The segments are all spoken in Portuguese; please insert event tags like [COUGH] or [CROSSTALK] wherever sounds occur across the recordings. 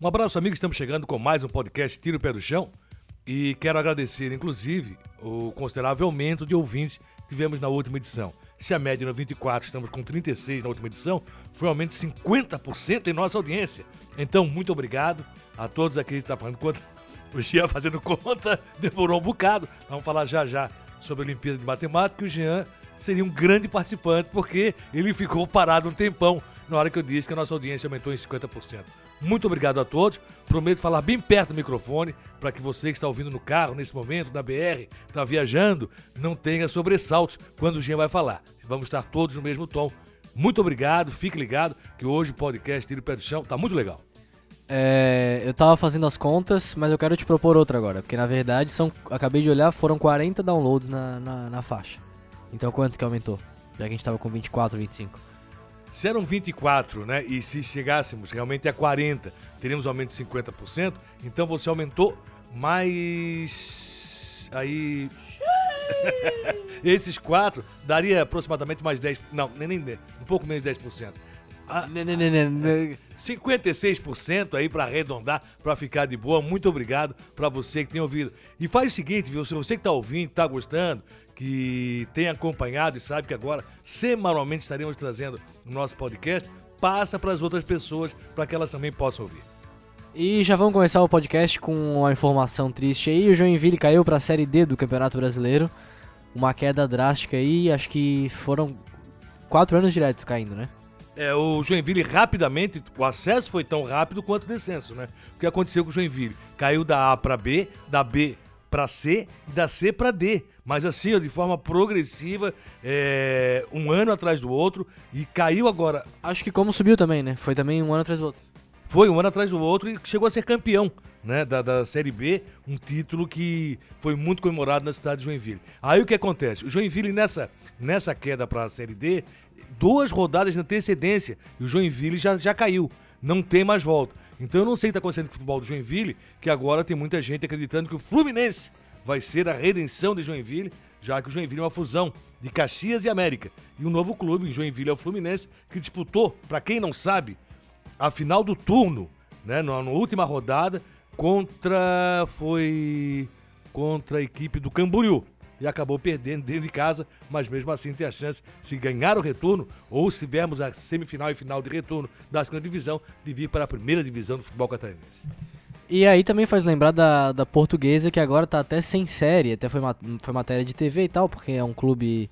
Um abraço, amigos. Estamos chegando com mais um podcast Tiro o Pé do Chão. E quero agradecer, inclusive, o considerável aumento de ouvintes que tivemos na última edição. Se a média era 24, estamos com 36 na última edição, foi um aumento de 50% em nossa audiência. Então, muito obrigado a todos aqueles que estão fazendo conta. [LAUGHS] O Jean fazendo conta [LAUGHS] demorou um bocado. Vamos falar já já sobre a Olimpíada de Matemática. O Jean seria um grande participante, porque ele ficou parado um tempão na hora que eu disse que a nossa audiência aumentou em 50%. Muito obrigado a todos. Prometo falar bem perto do microfone para que você que está ouvindo no carro nesse momento, na BR, está viajando, não tenha sobressaltos quando o Jean vai falar. Vamos estar todos no mesmo tom. Muito obrigado, fique ligado que hoje o podcast Tiro Pé do Chão está muito legal. É, eu tava fazendo as contas, mas eu quero te propor outra agora. Porque na verdade, são, acabei de olhar, foram 40 downloads na, na, na faixa. Então quanto que aumentou? Já que a gente tava com 24, 25. Se eram 24, né? E se chegássemos realmente a 40, teríamos aumento de 50%. Então você aumentou mais. Aí. [LAUGHS] Esses quatro daria aproximadamente mais 10. Não, nem, nem um pouco menos de 10%. Ah, 56% aí para arredondar, para ficar de boa. Muito obrigado para você que tem ouvido. E faz o seguinte, viu? Se você que tá ouvindo, tá gostando, que tem acompanhado e sabe que agora semanalmente estaremos trazendo o nosso podcast, passa para as outras pessoas para que elas também possam ouvir. E já vamos começar o podcast com uma informação triste aí. O Joinville caiu para a Série D do Campeonato Brasileiro. Uma queda drástica aí, acho que foram quatro anos direto caindo, né? É, o Joinville rapidamente, o acesso foi tão rápido quanto o descenso, né? O que aconteceu com o Joinville? Caiu da A para B, da B para C e da C para D. Mas assim, de forma progressiva, é, um ano atrás do outro, e caiu agora. Acho que como subiu também, né? Foi também um ano atrás do outro. Foi um ano atrás do outro e chegou a ser campeão né, da, da Série B, um título que foi muito comemorado na cidade de Joinville. Aí o que acontece? O Joinville, nessa, nessa queda para a Série D, duas rodadas de antecedência e o Joinville já, já caiu. Não tem mais volta. Então eu não sei o que está acontecendo com o futebol do Joinville, que agora tem muita gente acreditando que o Fluminense vai ser a redenção de Joinville, já que o Joinville é uma fusão de Caxias e América. E o um novo clube, em Joinville, é o Fluminense, que disputou, para quem não sabe, a final do turno, né, na, na última rodada, contra. Foi. contra a equipe do Camboriú e acabou perdendo dentro de casa, mas mesmo assim tem a chance, se ganhar o retorno, ou se tivermos a semifinal e final de retorno da segunda divisão, de vir para a primeira divisão do futebol catarinense. E aí também faz lembrar da, da portuguesa, que agora tá até sem série, até foi, foi matéria de TV e tal, porque é um clube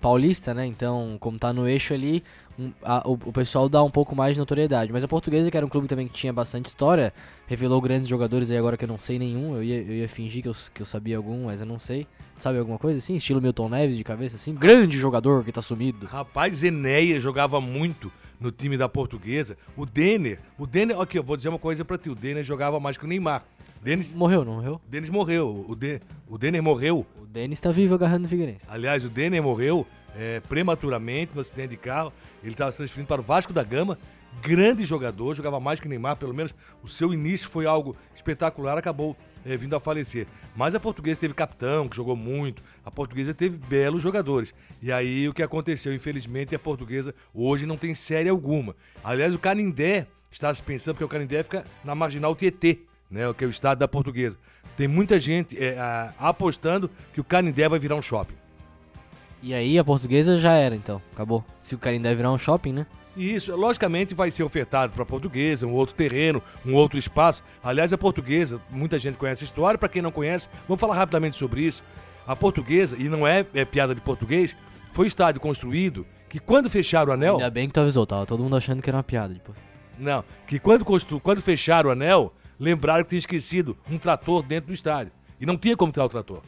paulista, né? Então, como tá no eixo ali, um, a, o, o, pessoal dá um pouco mais de notoriedade. Mas a portuguesa, que era um clube também que tinha bastante história, revelou grandes jogadores aí agora que eu não sei nenhum. Eu ia, eu ia fingir que eu, que eu sabia algum, mas eu não sei. Sabe alguma coisa assim? Estilo Milton Neves de cabeça, assim? Grande jogador que tá sumido. Rapaz, Enéia jogava muito no time da portuguesa. O Denner, o Denner, aqui, eu vou dizer uma coisa pra ti. O Denner jogava mais que o Neymar. Denis morreu, não morreu? Denis morreu. O, de, o Denner morreu. O Denis tá vivo agarrando o Figueirense. Aliás, o Denner morreu é, prematuramente no acidente de carro. Ele estava se transferindo para o Vasco da Gama. Grande jogador, jogava mais que Neymar, pelo menos o seu início foi algo espetacular, acabou é, vindo a falecer. Mas a portuguesa teve capitão, que jogou muito. A portuguesa teve belos jogadores. E aí o que aconteceu? Infelizmente, a portuguesa hoje não tem série alguma. Aliás, o Canindé está se pensando, porque o Canindé fica na marginal Tietê, né, que é o estado da portuguesa. Tem muita gente é, a, apostando que o Canindé vai virar um shopping. E aí a portuguesa já era, então. Acabou. Se o Canindé virar um shopping, né? Isso, logicamente vai ser ofertado para a portuguesa, um outro terreno, um outro espaço. Aliás, a portuguesa, muita gente conhece a história, para quem não conhece, vamos falar rapidamente sobre isso. A portuguesa, e não é, é piada de português, foi um estádio construído que quando fecharam o anel. Ainda bem que tu avisou, tava todo mundo achando que era uma piada. Tipo. Não, que quando, constru... quando fecharam o anel, lembraram que tinha esquecido um trator dentro do estádio. E não tinha como tirar o trator.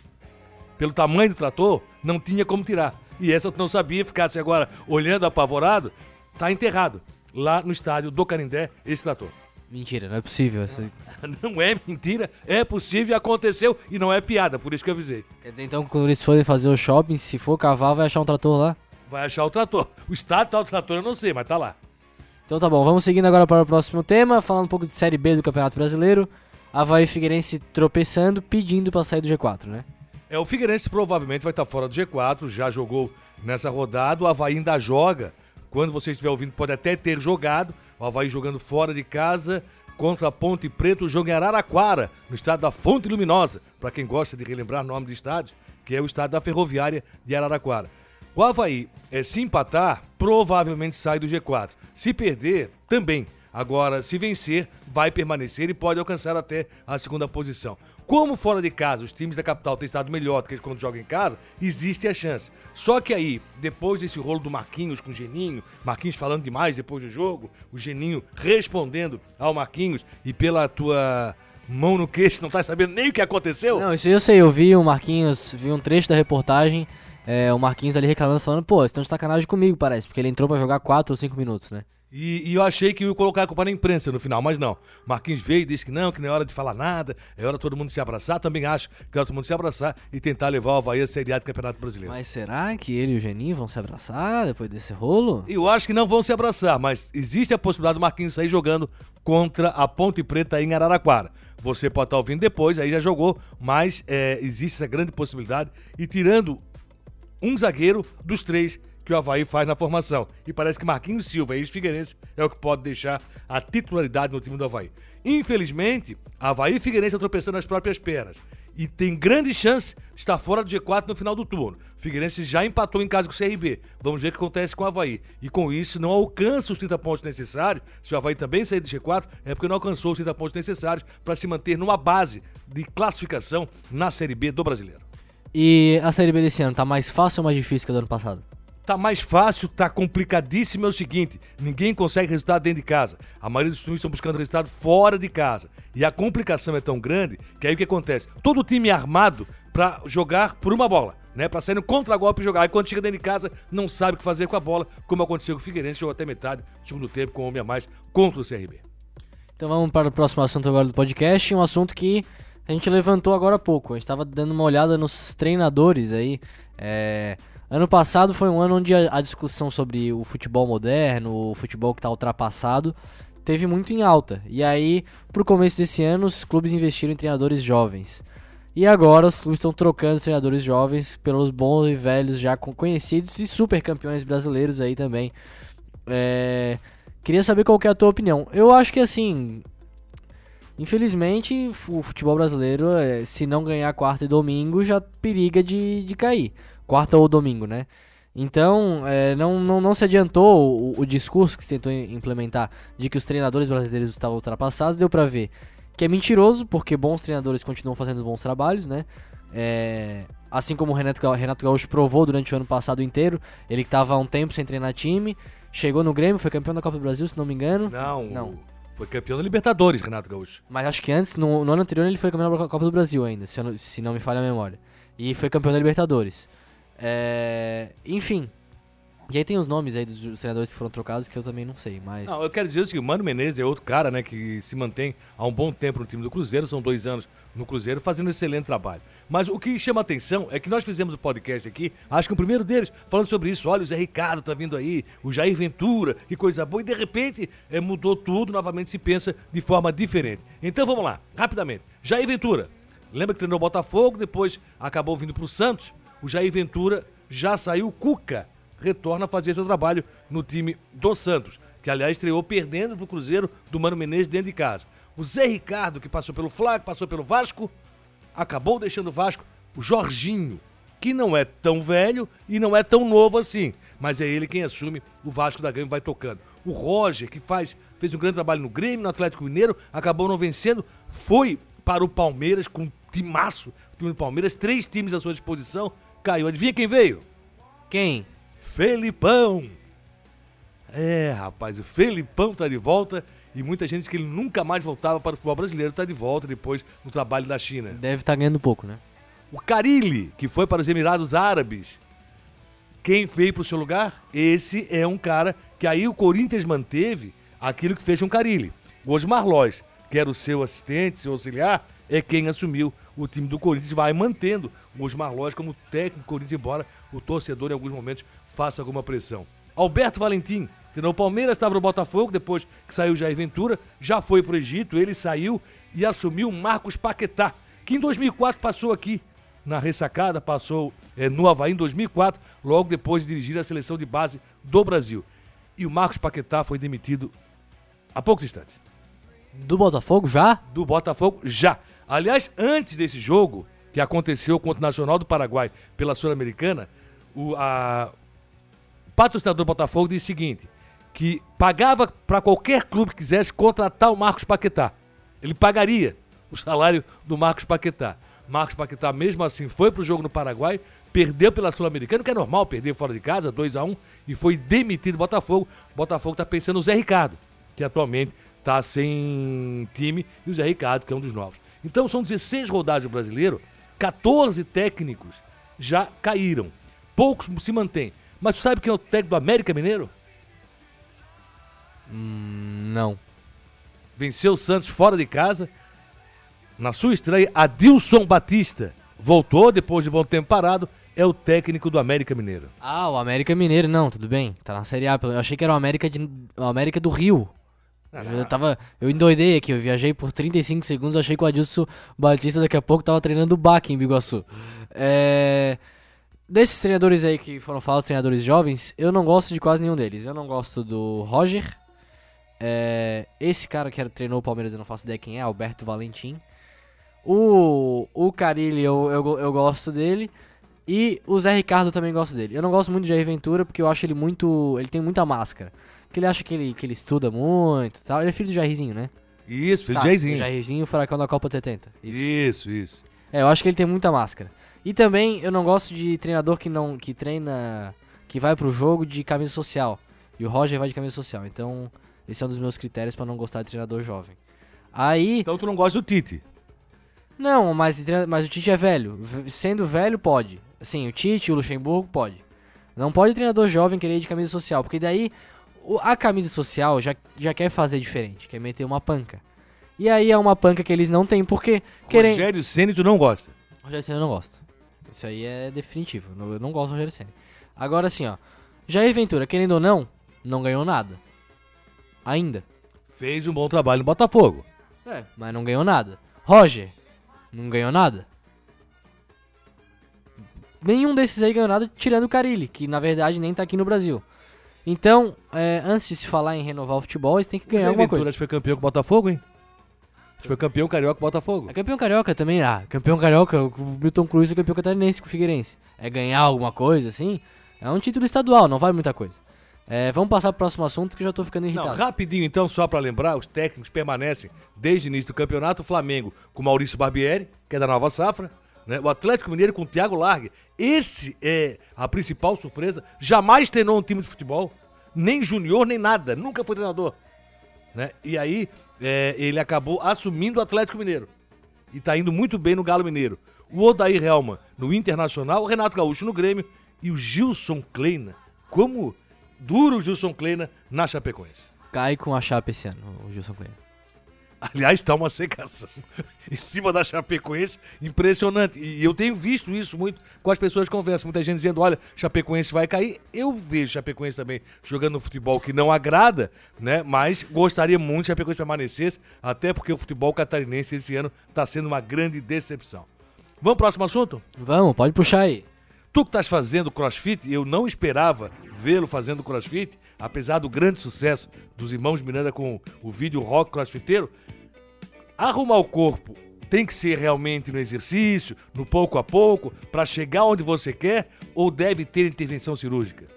Pelo tamanho do trator, não tinha como tirar. E essa eu não sabia, ficasse agora olhando apavorado, tá enterrado lá no estádio do Canindé esse trator. Mentira, não é possível. Essa... [LAUGHS] Não é mentira, é possível, aconteceu e não é piada, por isso que eu avisei. Quer dizer, então, quando eles forem fazer o shopping, se for cavar, vai achar um trator lá? Vai achar o trator. O estado tá o trator, eu não sei, mas tá lá. Então tá bom, vamos seguindo agora para o próximo tema, falando um pouco de Série B do Campeonato Brasileiro. Havaí Figueirense tropeçando, pedindo para sair do G4, né? É, o Figueirense provavelmente vai estar fora do G4, já jogou nessa rodada, o Havaí ainda joga. Quando você estiver ouvindo, pode até ter jogado. O Havaí jogando fora de casa contra a Ponte Preta, o jogo em Araraquara, no estado da Fonte Luminosa, para quem gosta de relembrar o nome do estádio, que é o estádio da Ferroviária de Araraquara. O Havaí, é, se empatar, provavelmente sai do G4. Se perder, também. Agora, se vencer, vai permanecer e pode alcançar até a segunda posição. Como fora de casa os times da capital têm estado melhor do que quando jogam em casa, existe a chance. Só que aí, depois desse rolo do Marquinhos com o Geninho, Marquinhos falando demais depois do jogo, o Geninho respondendo ao Marquinhos e pela tua mão no queixo, não tá sabendo nem o que aconteceu? Não, isso eu sei, eu vi o Marquinhos, vi um trecho da reportagem, é, o Marquinhos ali reclamando, falando, pô, estão de sacanagem comigo, parece, porque ele entrou para jogar 4 ou 5 minutos, né? E, e, eu achei que ia colocar a culpa na imprensa no final, mas não. Marquinhos veio e disse que não, que não é hora de falar nada, é hora todo mundo se abraçar. Também acho que é hora todo mundo se abraçar e tentar levar o Havaí a Série A do Campeonato Brasileiro. Mas será que ele e o Geninho vão se abraçar depois desse rolo? Eu acho que não vão se abraçar, mas existe a possibilidade do Marquinhos sair jogando contra a Ponte Preta em Araraquara. Você pode estar ouvindo depois, aí já jogou, mas é, existe essa grande possibilidade. E tirando um zagueiro dos três que o Havaí faz na formação. E parece que Marquinhos Silva, ex-Figueirense, é o que pode deixar a titularidade no time do Havaí. Infelizmente, Havaí e Figueirense tropeçando nas próprias pernas. E tem grande chance de estar fora do G4 no final do turno. Figueirense já empatou em casa com o CRB. Vamos ver o que acontece com o Havaí. E com isso não alcança os 30 pontos necessários. Se o Havaí também sair do G4, é porque não alcançou os 30 pontos necessários para se manter numa base de classificação na Série B do brasileiro. E a Série B desse ano tá mais fácil ou mais difícil que a do ano passado? Tá mais fácil, tá complicadíssimo é o seguinte: ninguém consegue resultado dentro de casa. A maioria dos times estão buscando resultado fora de casa. E a complicação é tão grande que aí o que acontece? Todo time é armado para jogar por uma bola, né? Para sair no contra-golpe e jogar. Aí quando chega dentro de casa, não sabe o que fazer com a bola, como aconteceu com o Figueirense, jogou até metade do segundo tempo com um homem a mais contra o CRB. Então vamos para o próximo assunto agora do podcast, um assunto que a gente levantou agora há pouco. A gente estava dando uma olhada nos treinadores aí. É Ano passado foi um ano onde a, a discussão sobre o futebol moderno, o futebol que está ultrapassado, teve muito em alta. E aí, pro começo desse ano, os clubes investiram em treinadores jovens. E agora os clubes estão trocando os treinadores jovens pelos bons e velhos já conhecidos e super campeões brasileiros aí também. É... Queria saber qual é a tua opinião. Eu acho que assim, infelizmente o futebol brasileiro, é, se não ganhar quarta e domingo, já periga de, de cair quarta ou domingo, né? Então, é, não, não, não se adiantou o, o, discurso que se tentou implementar de que os treinadores brasileiros estavam ultrapassados, deu pra ver que é mentiroso, porque bons treinadores continuam fazendo bons trabalhos, né? É, assim como o Renato, Renato Gaúcho provou durante o ano passado inteiro, ele estava há um tempo sem treinar time, chegou no Grêmio, foi campeão da Copa do Brasil, se não me engano. Não, não. Foi campeão da Libertadores, Renato Gaúcho. Mas acho que antes, no, no ano anterior, ele foi campeão da Copa do Brasil ainda, se, não, se não me falha a memória. E foi campeão da Libertadores. É, enfim. E aí tem os nomes aí dos treinadores que foram trocados que eu também não sei, mas... Não, eu quero dizer que o Mano Menezes é outro cara, né, que se mantém há um bom tempo no time do Cruzeiro, são dois anos no Cruzeiro, fazendo um excelente trabalho. Mas o que chama atenção é que nós fizemos o um podcast aqui, acho que o primeiro deles, falando sobre isso, olha, o Zé Ricardo tá vindo aí, o Jair Ventura, que coisa boa, e de repente é, mudou tudo, novamente se pensa de forma diferente. Então vamos lá, rapidamente. Jair Ventura, lembra que treinou o Botafogo, depois acabou vindo pro Santos, o Jair Ventura já saiu. Cuca retorna a fazer seu trabalho no time do Santos, que aliás estreou perdendo pro Cruzeiro do Mano Menezes dentro de casa. O Zé Ricardo, que passou pelo Flamengo, passou pelo Vasco, acabou deixando o Vasco. O Jorginho, que não é tão velho e não é tão novo assim, mas é ele quem assume o Vasco da Gama e vai tocando. O Roger, que faz, fez um grande trabalho no Grêmio, no Atlético Mineiro, acabou não vencendo, foi para o Palmeiras com um timaço, o time do Palmeiras, três times à sua disposição, caiu. Adivinha quem veio? Quem? Felipão. É, rapaz, o Felipão tá de volta e muita gente que ele nunca mais voltava para o futebol brasileiro tá de volta depois do trabalho da China. Deve estar tá ganhando pouco, né? O Carilli, que foi para os Emirados Árabes. Quem veio para o seu lugar? Esse é um cara que aí o Corinthians manteve aquilo que fez com o Carilli. O Osmar Lois, que era o seu assistente, seu auxiliar, é quem assumiu o time do Corinthians, vai mantendo o Osmar Lois como técnico do Corinthians, embora o torcedor em alguns momentos faça alguma pressão. Alberto Valentim, que o Palmeiras, estava no Botafogo, depois que saiu Jair Ventura, já foi para o Egito, ele saiu e assumiu Marcos Paquetá, que em 2004 passou aqui na ressacada, passou é, no Havaí em 2004, logo depois de dirigir a seleção de base do Brasil. E o Marcos Paquetá foi demitido há poucos instantes. Do Botafogo já? Do Botafogo já. Aliás, antes desse jogo, que aconteceu contra o Nacional do Paraguai pela Sul-Americana, o a... patrocinador do Botafogo disse o seguinte: que pagava para qualquer clube que quisesse contratar o Marcos Paquetá. Ele pagaria o salário do Marcos Paquetá. Marcos Paquetá, mesmo assim, foi pro jogo no Paraguai, perdeu pela Sul-Americana, que é normal perder fora de casa, 2 a 1 e foi demitido do Botafogo. Botafogo tá pensando no Zé Ricardo, que atualmente tá sem time, e o Zé Ricardo, que é um dos novos. Então são 16 rodadas do brasileiro, 14 técnicos já caíram. Poucos se mantêm. Mas tu sabe quem é o técnico do América Mineiro? Hum, não. Venceu o Santos fora de casa. Na sua estreia, Adilson Batista voltou depois de bom tempo parado. É o técnico do América Mineiro. Ah, o América Mineiro, não, tudo bem. Tá na Série A. Eu achei que era o América, de, o América do Rio. Eu tava. Eu endoidei aqui, eu viajei por 35 segundos, achei que o Adilson Batista daqui a pouco tava treinando o Baque em Biguaçu. É. Desses treinadores aí que foram falados, treinadores jovens, eu não gosto de quase nenhum deles. Eu não gosto do Roger. É, esse cara que treinou o Palmeiras, eu não faço ideia quem é, Alberto Valentim. O, o Carilli, eu, eu, eu gosto dele. E o Zé Ricardo também gosto dele. Eu não gosto muito de Jair Ventura porque eu acho ele muito. Ele tem muita máscara. Porque ele acha que ele, que ele estuda muito e tal. Ele é filho do Jairzinho, né? Isso, filho Tá, de Jairzinho. O Jairzinho, o furacão da Copa de 70. Isso. Isso, isso. É, eu acho que ele tem muita máscara. E também eu não gosto de treinador que não que treina que vai pro jogo de camisa social. E o Roger vai de camisa social. Então, esse é um dos meus critérios pra não gostar de treinador jovem. Aí, Então tu não gosta do Tite. não, mas, mas o Tite é velho. Sendo velho, pode. Sim, o Tite, o Luxemburgo, pode. Não pode treinador jovem querer ir de camisa social, porque daí a camisa social já, já quer fazer diferente, quer meter uma panca. E aí é uma panca que eles não têm, porque querem... Rogério Ceni tu não gosta. Rogério Senna eu não gosto. Isso aí é definitivo. não- Eu não gosto do Rogério Senna. Agora assim, ó. Jair Ventura, querendo ou não, não ganhou nada. Ainda. Fez um bom trabalho no Botafogo. É. Mas não ganhou nada. Roger, não ganhou nada. Nenhum desses aí ganhou nada, tirando o Carilli, que na verdade nem tá aqui no Brasil. Então, é, antes de se falar em renovar o futebol, eles têm que O ganhar Jair alguma Ventura coisa. acho que foi campeão com o Botafogo, hein? Acho que foi campeão carioca com o Botafogo. É campeão carioca também, ah, campeão carioca, o Milton Cruz é campeão catarinense com o Figueirense. É ganhar alguma coisa, assim? É um título estadual, não vale muita coisa. É, vamos passar pro próximo assunto que eu já tô ficando Não, irritado. rapidinho então, só pra lembrar, os técnicos permanecem desde o início do campeonato. O Flamengo com Maurício Barbieri, que é da nova safra. Né? O Atlético Mineiro com o Thiago Largue. Esse é a principal surpresa. Jamais treinou um time de futebol. Nem junior, nem nada. Nunca foi treinador. Né? E aí, é, ele acabou assumindo o Atlético Mineiro. E tá indo muito bem no Galo Mineiro. O Odair Helma no Internacional, o Renato Gaúcho no Grêmio e o Gilson Kleina. Como duro o Gilson Kleina na Chapecoense. Cai com a chapa esse ano, o Gilson Kleina. Aliás, tá uma secação [LAUGHS] em cima da Chapecoense impressionante. E eu tenho visto isso muito com as pessoas que conversam. Muita gente dizendo, olha, Chapecoense vai cair. Eu vejo Chapecoense também jogando um futebol que não agrada, né? Mas gostaria muito que Chapecoense permanecesse, até porque o futebol catarinense esse ano tá sendo uma grande decepção. Vamos pro próximo assunto? Vamos, pode puxar aí. Tu que estás fazendo crossfit, eu não esperava vê-lo fazendo crossfit, apesar do grande sucesso dos irmãos Miranda com o vídeo rock crossfiteiro. Arrumar o corpo tem que ser realmente no exercício, no pouco a pouco, para chegar onde você quer, ou deve ter intervenção cirúrgica?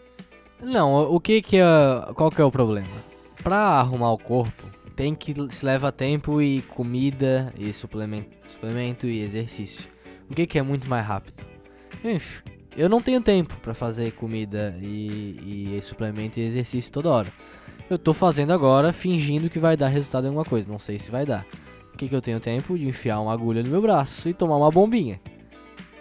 Não, o que que é. Qual que é o problema? Pra arrumar o corpo, tem que se leva tempo e comida e suplemento, suplemento e exercício. O que que é muito mais rápido? Enf, Eu não tenho tempo pra fazer comida e, e suplemento e exercício toda hora. Eu tô fazendo agora fingindo que vai dar resultado em alguma coisa. Não sei se vai dar. O que que eu tenho tempo? De enfiar uma agulha no meu braço e tomar uma bombinha.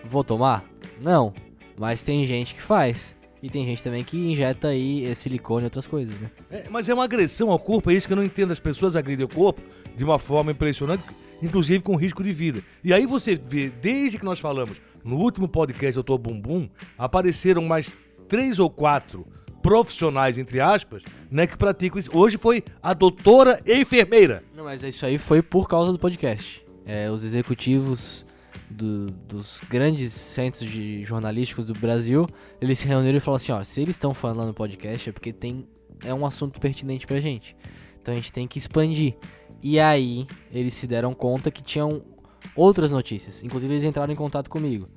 Vou tomar? Não. Mas tem gente que faz. E tem gente também que injeta aí silicone e outras coisas, né? É, mas é uma agressão ao corpo, é isso que eu não entendo. As pessoas agridem o corpo de uma forma impressionante, inclusive com risco de vida. E aí você vê, desde que nós falamos no último podcast Doutor Bumbum, apareceram mais três ou quatro profissionais, entre aspas, né, que praticam isso. Hoje foi a doutora enfermeira. Não, mas isso aí foi por causa do podcast. É, os executivos do- dos grandes centros de jornalísticos do Brasil, eles se reuniram e falaram assim, ó, se eles estão falando no podcast é porque tem é um assunto pertinente pra gente. Então a gente tem que expandir. E aí, eles se deram conta que tinham outras notícias. Inclusive, eles entraram em contato comigo.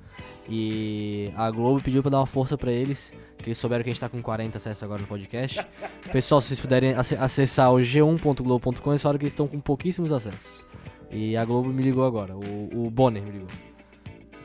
E a Globo pediu pra dar uma força pra eles, que eles souberam que a gente tá com 40 acessos agora no podcast. [LAUGHS] Pessoal, se vocês puderem ac- acessar o g1.globo.com, eles falaram que eles estão com pouquíssimos acessos. E a Globo me ligou agora, o, o Bonner me ligou.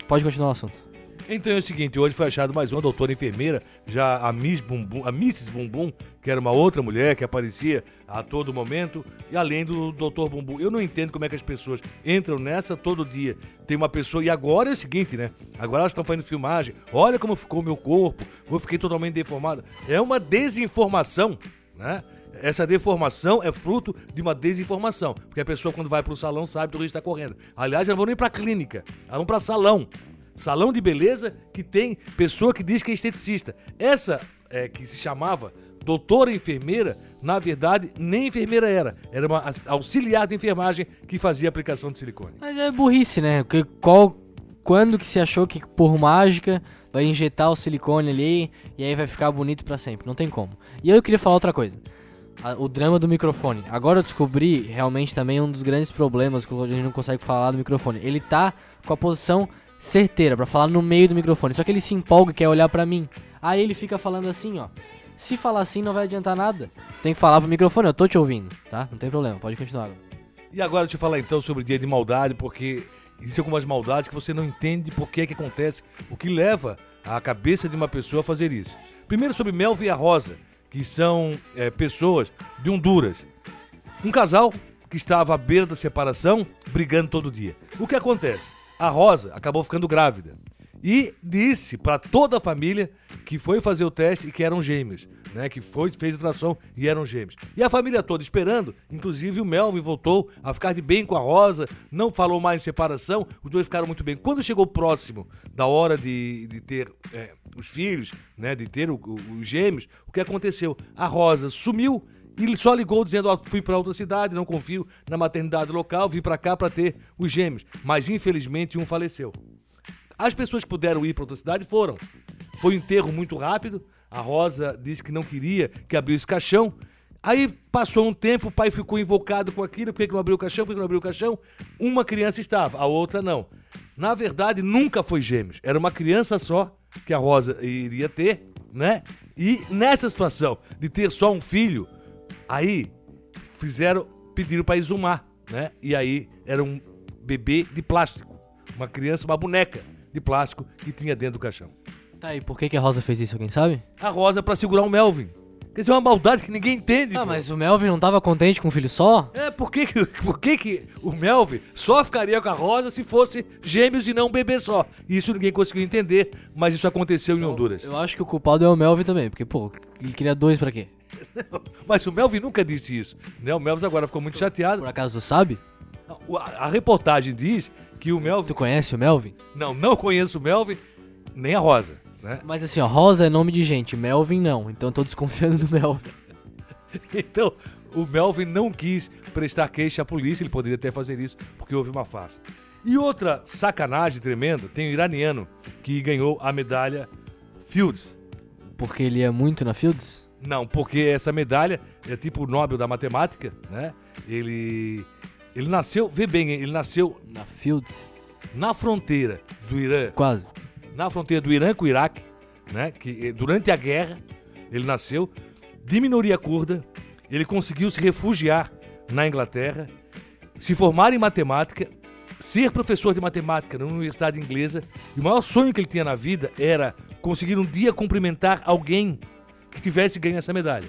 Pode continuar o assunto. Então é o seguinte, hoje foi achado mais uma doutora enfermeira, já a Miss Bumbum, a Mrs. Bumbum, que era uma outra mulher que aparecia a todo momento, e além do Dr. Bumbum. Eu não entendo como é que as pessoas entram nessa todo dia. Tem uma pessoa, e agora é o seguinte, né? Agora elas estão fazendo filmagem, olha como ficou o meu corpo, eu fiquei totalmente deformado. É uma desinformação, né? Essa deformação é fruto de uma desinformação. Porque a pessoa, quando vai pro salão, sabe que o risco está correndo. Aliás, elas não vão nem pra clínica, elas vão pra salão. Salão de beleza que tem pessoa que diz que é esteticista. Essa é, que se chamava doutora enfermeira, na verdade, nem enfermeira era. Era uma auxiliar de enfermagem que fazia aplicação de silicone. Mas é burrice, né? Porque qual, quando que se achou que por mágica vai injetar o silicone ali e aí vai ficar bonito pra sempre? Não tem como. E eu queria falar outra coisa. O drama do microfone. Agora eu descobri realmente também um dos grandes problemas que a gente não consegue falar do microfone. Ele tá com a posição certeira pra falar no meio do microfone. Só que ele se empolga e quer olhar pra mim. Aí ele fica falando assim, ó. Se falar assim não vai adiantar nada. Tem que falar pro microfone, eu tô te ouvindo, tá? Não tem problema, pode continuar. E agora deixa eu falar então sobre o dia de maldade, porque existem algumas maldades que você não entende por que que acontece, o que leva a cabeça de uma pessoa a fazer isso. Primeiro sobre Melvin e a Rosa, que são é, pessoas de Honduras. Um casal que estava à beira da separação, brigando todo dia. O que acontece? A Rosa acabou ficando grávida e disse para toda a família que foi fazer o teste e que eram gêmeos, né? Que foi fez ultrassom e eram gêmeos. E a família toda esperando, inclusive o Melvin voltou a ficar de bem com a Rosa, não falou mais em separação, os dois ficaram muito bem. Quando chegou próximo da hora de, de ter é, os filhos, né? De ter os gêmeos, o que aconteceu? A Rosa sumiu ele só ligou dizendo, ó, fui pra outra cidade, não confio na maternidade local, vim pra cá pra ter os gêmeos. Mas infelizmente um faleceu. As pessoas que puderam ir pra outra cidade foram. Foi um enterro muito rápido. A Rosa disse que não queria que abrisse caixão. Aí passou um tempo, o pai ficou invocado com aquilo, por que não abriu o caixão, por que não abriu o caixão? Uma criança estava, a outra não. Na verdade, nunca foi gêmeos. Era uma criança só que a Rosa iria ter, né? E nessa situação de ter só um filho, aí fizeram, pediram para exumar, né? E aí era um bebê de plástico, uma criança, uma boneca de plástico que tinha dentro do caixão. Tá, e por que, que a Rosa fez isso, alguém sabe? A Rosa para segurar o Melvin. Quer dizer, é uma maldade que ninguém entende. Ah, pô. mas o Melvin não tava contente com um filho só? É, por que, que- [LAUGHS] por que, que o Melvin só ficaria com a Rosa se fosse gêmeos e não um bebê só? Isso ninguém conseguiu entender, mas isso aconteceu em Honduras. Eu acho que o culpado é o Melvin também, porque, pô, ele queria dois pra quê? [LAUGHS] Mas o Melvin nunca disse isso. Né? O Melvin agora ficou muito chateado. Por acaso sabe? A, a reportagem diz que o Melvin. Tu conhece o Melvin? Não, não conheço o Melvin, nem a Rosa. Né? Mas assim, ó, Rosa é nome de gente, Melvin não, então eu tô desconfiando do Melvin. [LAUGHS] Então, o Melvin não quis prestar queixa à polícia, ele poderia até fazer isso, porque houve uma farsa. E outra sacanagem tremenda, tem um iraniano que ganhou a medalha Fields. Porque ele é muito na Fields? Não, porque essa medalha é tipo o Nobel da Matemática, né? Ele, ele nasceu, vê bem, ele nasceu Na Fields? na fronteira do Irã, Quase. na fronteira do Irã com o Iraque, né? Que eh, durante a guerra ele nasceu de minoria curda, ele conseguiu se refugiar na Inglaterra, se formar em matemática, ser professor de matemática na universidade inglesa, e o maior sonho que ele tinha na vida era conseguir um dia cumprimentar alguém que tivesse ganho essa medalha.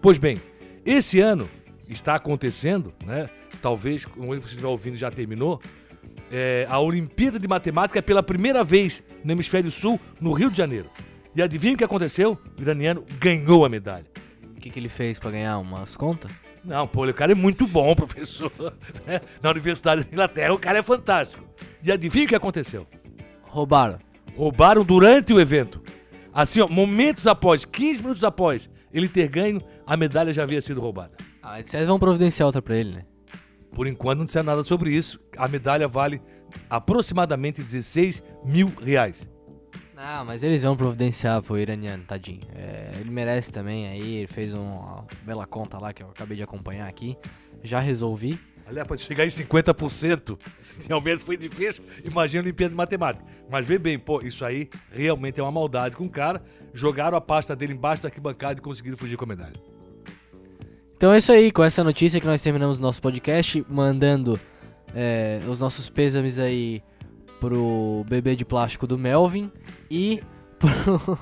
Pois bem, esse ano está acontecendo, né? Talvez, como você estiver ouvindo, já terminou. é, a Olimpíada de Matemática é pela primeira vez no Hemisfério Sul, no Rio de Janeiro. E adivinha o que aconteceu? O iraniano ganhou a medalha. O que, que ele fez pra ganhar umas contas? Não, pô, o cara é muito bom, [LAUGHS] professor. né? Na Universidade da Inglaterra, o cara é fantástico. E adivinha o que aconteceu? Roubaram. Roubaram durante o evento. Assim, ó, momentos após, 15 minutos após ele ter ganho, a medalha já havia sido roubada. Ah, eles vão providenciar outra pra ele, né? Por enquanto não disseram nada sobre isso. A medalha vale aproximadamente 16 mil reais. Não, mas eles vão providenciar pro iraniano, tadinho. É, ele merece também aí, ele fez um- uma bela conta lá que eu acabei de acompanhar aqui. Já resolvi. Aliás, pode chegar em 50%. [LAUGHS] Realmente foi difícil. Imagina a Olimpíada de Matemática. Mas vê bem, pô, isso aí realmente é uma maldade com o cara. Jogaram a pasta dele embaixo da arquibancada e conseguiram fugir com a medalha. Então é isso aí, com essa notícia que nós terminamos nosso podcast, mandando é, os nossos pêsames aí pro bebê de plástico do Melvin e [LAUGHS] pro,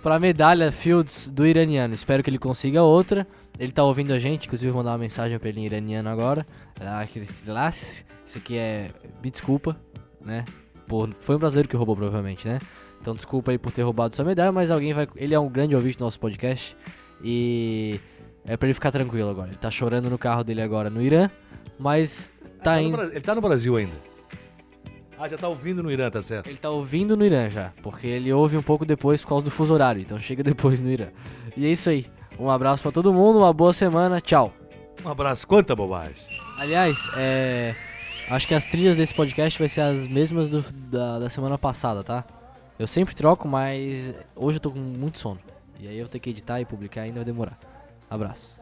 pra medalha Fields do iraniano. Espero que ele consiga outra. Ele tá ouvindo a gente, inclusive vou mandar uma mensagem pra ele em iraniano agora. Ah, lá, Isso aqui é. Me desculpa, né? Por, foi um brasileiro que roubou, provavelmente, né? Então desculpa aí por ter roubado sua medalha, mas alguém vai. Ele é um grande ouvinte do nosso podcast. E é pra ele ficar tranquilo agora. Ele tá chorando no carro dele agora no Irã, mas tá no indo. Ele tá no Brasil ainda. Ah, já tá ouvindo no Irã, tá certo. Ele tá ouvindo no Irã já, porque ele ouve um pouco depois por causa do fuso horário, então chega [LAUGHS] depois no Irã. E é isso aí. Um abraço pra todo mundo, uma boa semana, tchau. Um abraço. Quanta bobagem. Aliás, é. Acho que as trilhas desse podcast vai ser as mesmas do- da, da semana passada, tá? Eu sempre troco, mas hoje eu tô com muito sono. E aí eu vou ter que editar e publicar ainda vai demorar. Abraço.